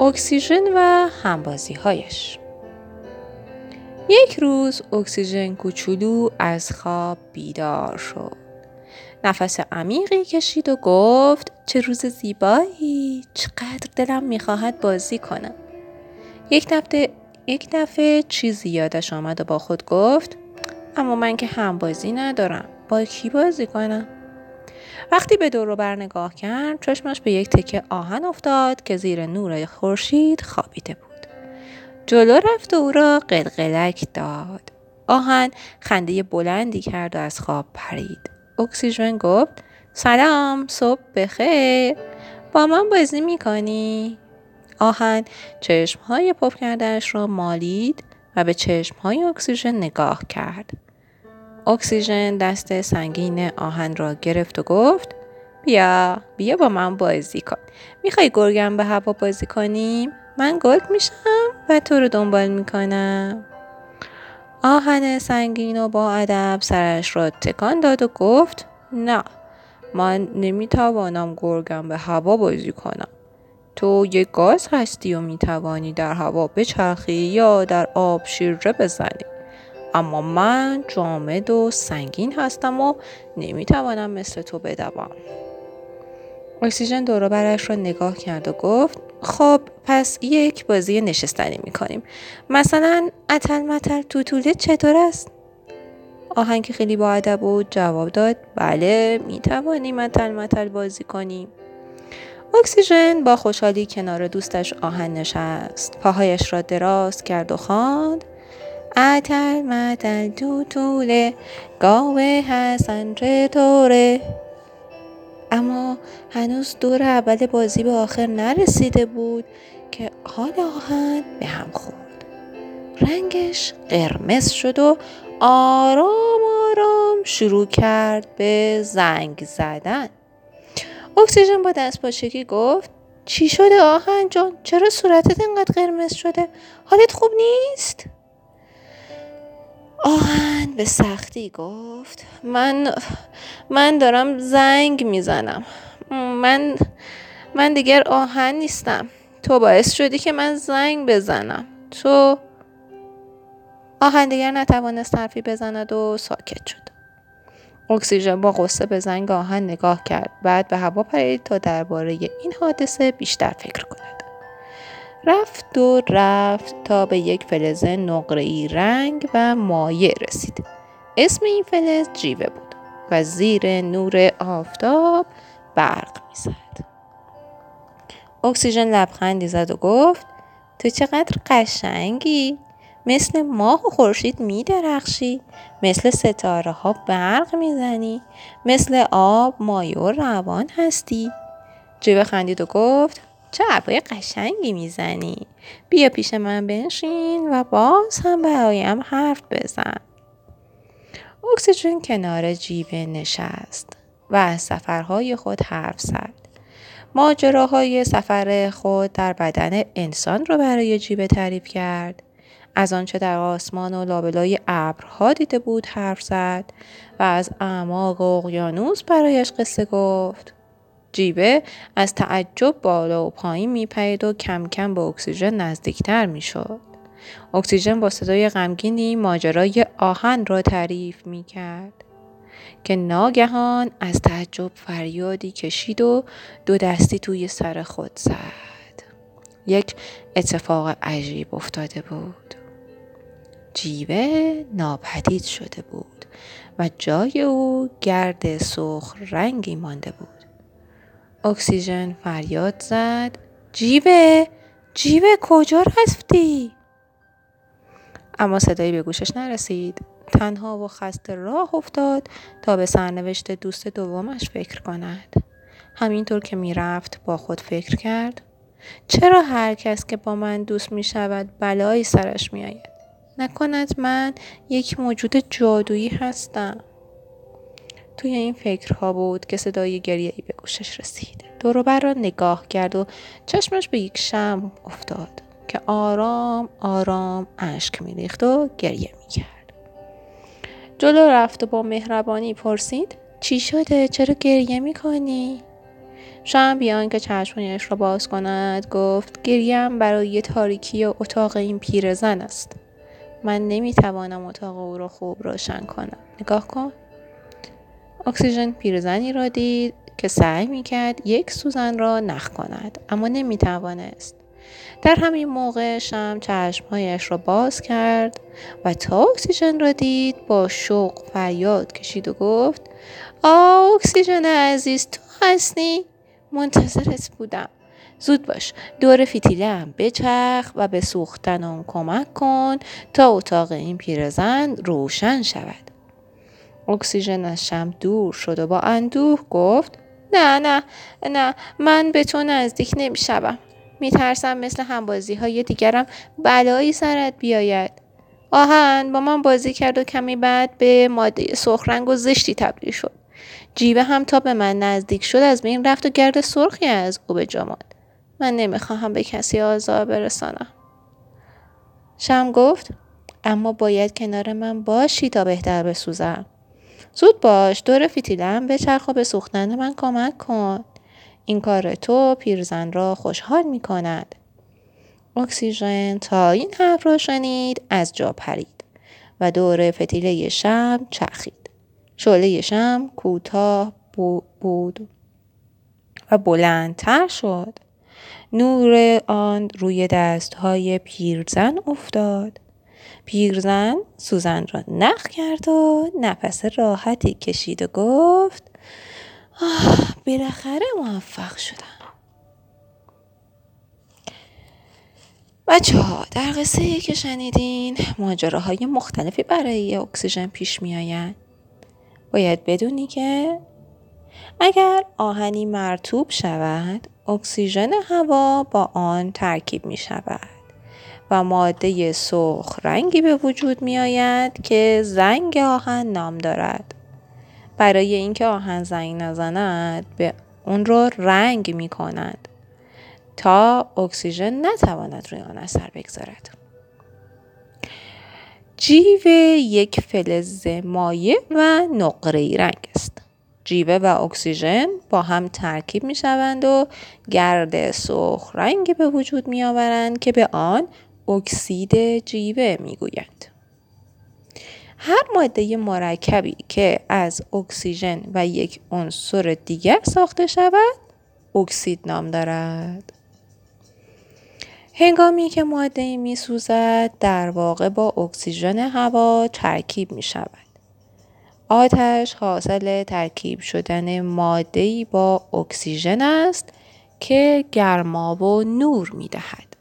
اکسیژن و همبازی هایش یک روز اکسیژن کوچولو از خواب بیدار شد. نفس عمیقی کشید و گفت چه روز زیبایی! چقدر دلم می‌خواهد بازی کنم. یک دفعه یک دفعه چیزی یادش آمد و با خود گفت اما من که هم بازی ندارم. با کی بازی کنم؟ وقتی به دور بر نگاه کرد چشمش به یک تکه آهن افتاد که زیر نور خورشید خوابیده بود. جلو رفت و او را قلقلک داد. آهن خنده بلندی کرد و از خواب پرید. اکسیژن گفت سلام صبح بخیر. با من بازی می‌کنی؟ آهن چشمهای پف کردهش را مالید و به چشمهای اکسیژن نگاه کرد. اکسیژن دست سنگین آهن را گرفت و گفت بیا بیا با من بازی کن. می‌خوای گرگم به هوا بازی کنیم من گرگ میشم و تو رو دنبال می‌کنم. آهن سنگین و با ادب سرش را تکان داد و گفت نه من نمی‌توانم گرگم به هوا بازی کنم. تو یک گاز هستی و می‌توانی در هوا بچرخی یا در آب شیرجه بزنی. اما من جامد و سنگین هستم و نمی‌توانم مثل تو بدوم. اکسیژن دور برش را نگاه کرد و گفت خب پس یک بازی نشستنی می‌کنیم. مثلا اتل متل توتوله چطور است؟ آهنگ خیلی با ادب بود جواب داد بله می‌توانیم اتل متل بازی کنیم. اکسیژن با خوشحالی کنار دوستش آهن نشست. پاهایش را دراز کرد و خواند. اتل متل توتوله گاوه حسن چطوره اما هنوز دور اول بازی به آخر نرسیده بود که حال آهن به هم خورد رنگش قرمز شد و آرام آرام شروع کرد به زنگ زدن اکسیژن با دست پاچگی گفت چی شده آهن جان چرا صورتت اینقدر قرمز شده حالت خوب نیست آهن به سختی گفت من من دارم زنگ می‌زنم. من من دیگر آهن نیستم. تو باعث شدی که من زنگ بزنم. تو آهن دیگر نتوانست حرفی بزند و ساکت شد. اکسیژن با غصه به زنگ آهن نگاه کرد بعد به هوا پرید تا درباره این حادثه بیشتر فکر کند. رفت و رفت تا به یک فلز نقره‌ای رنگ و مایع رسید. اسم این فلز جیوه بود و زیر نور آفتاب برق می‌زد. اکسیژن لبخندی زد و گفت تو چقدر قشنگی مثل ماه و خورشید می درخشی مثل ستاره ها برق می‌زنی مثل آب مایع و روان هستی جیوه خندید و گفت چه حرفای قشنگی می‌زنی. بیا پیش من بنشین و باز هم برایم حرف بزن. اکسیژن کنار جیبه نشست و از سفرهای خود حرف زد. ماجراهای سفر خود در بدن انسان را برای جیبه تعریف کرد. از آنچه در آسمان و لابلای ابرها دیده بود حرف زد و از اعماق اقیانوس برایش قصه گفت. جیبه از تعجب بالا و پایین میپرید و کم کم به اکسیژن نزدیکتر می‌شد. اکسیژن با صدای غمگینی ماجرای آهن را تعریف می کرد که ناگهان از تعجب فریادی کشید و دو دستی توی سر خود زد. یک اتفاق عجیب افتاده بود. جیبه ناپدید شده بود و جای او گرد سرخ رنگی مانده بود. اکسیژن فریاد زد. جیبه جیبه کجا رفتی؟ اما صدایی به گوشش نرسید. تنها و خسته راه افتاد تا به سرنوشت دوست دومش فکر کند. همینطور که می‌رفت با خود فکر کرد. چرا هر کس که با من دوست می شود بلایی سرش می آید؟ نکند من یک موجود جادویی هستم. توی این فکرها بود که صدای گریه ای به گوشش رسید. دوروبر را نگاه کرد و چشمش به یک شم افتاد که آرام آرام اشک میریخت و گریه می‌کرد. جلو رفت و با مهربانی پرسید چی شده؟ چرا گریه می‌کنی؟ شم بیان که چشمانش را باز کند گفت گریم برای تاریکی اتاق این پیرزن است من نمی‌توانم اتاق او را خوب روشن کنم نگاه کن اکسیژن پیرزنی را دید که سعی می‌کرد یک سوزن را نخ کند اما نمی‌توانست. در همین موقع شم چشمهایش را باز کرد و تا اکسیژن را دید با شوق فریاد کشید و گفت آ اکسیژن عزیز تو هستی؟ منتظرت بودم. زود باش دور فیتیله هم بچرخ و به سوختن آن کمک کن تا اتاق این پیرزن روشن شود. اکسیژن از شم دور شد و با اندوه گفت نه نه نه من به تو نزدیک نمی شوم. می ترسم مثل همبازی های دیگرم بلایی سرت بیاید. آهن با من بازی کرد و کمی بعد به ماده سرخ و زشتی تبدیل شد. جیبه هم تا به من نزدیک شد از بین رفت و گرد سرخی از او به جا من نمی‌خواهم به کسی آزار برسانم. شم گفت اما باید کنار من باشی تا بهتر بسوزم. زود باش دور فیتیلم بچرخ و به سوختن من کمک کن. این کار تو پیرزن را خوشحال می کند. اکسیژن تا این حرف را شنید از جا پرید و دور فتیله شم چرخید. شعله شم کوتاه بود و بلندتر شد. نور آن روی دستهای پیرزن افتاد. پیرزن سوزن را نخ کرد و نفس راحتی کشید و گفت آه بالاخره موفق شدم بچه ها در قصه که شنیدین ماجراهای مختلفی برای اکسیژن پیش می آید. باید بدونی که اگر آهنی مرتوب شود اکسیژن هوا با آن ترکیب می شود و ماده سرخ رنگی به وجود می آید که زنگ آهن نام دارد. برای اینکه آهن زنگ نزند به اون رو رنگ می کند تا اکسیژن نتواند روی آن اثر بگذارد. جیوه یک فلز مایع و نقره رنگ است. جیوه و اکسیژن با هم ترکیب می شوند و گرد سرخ رنگی به وجود می آورند که به آن اکسید جیوه می گویند. هر ماده مرکبی که از اکسیژن و یک عنصر دیگر ساخته شود اکسید نام دارد. هنگامی که ماده می سوزد در واقع با اکسیژن هوا ترکیب می شود آتش حاصل ترکیب شدن ماده با اکسیژن است که گرما و نور می دهد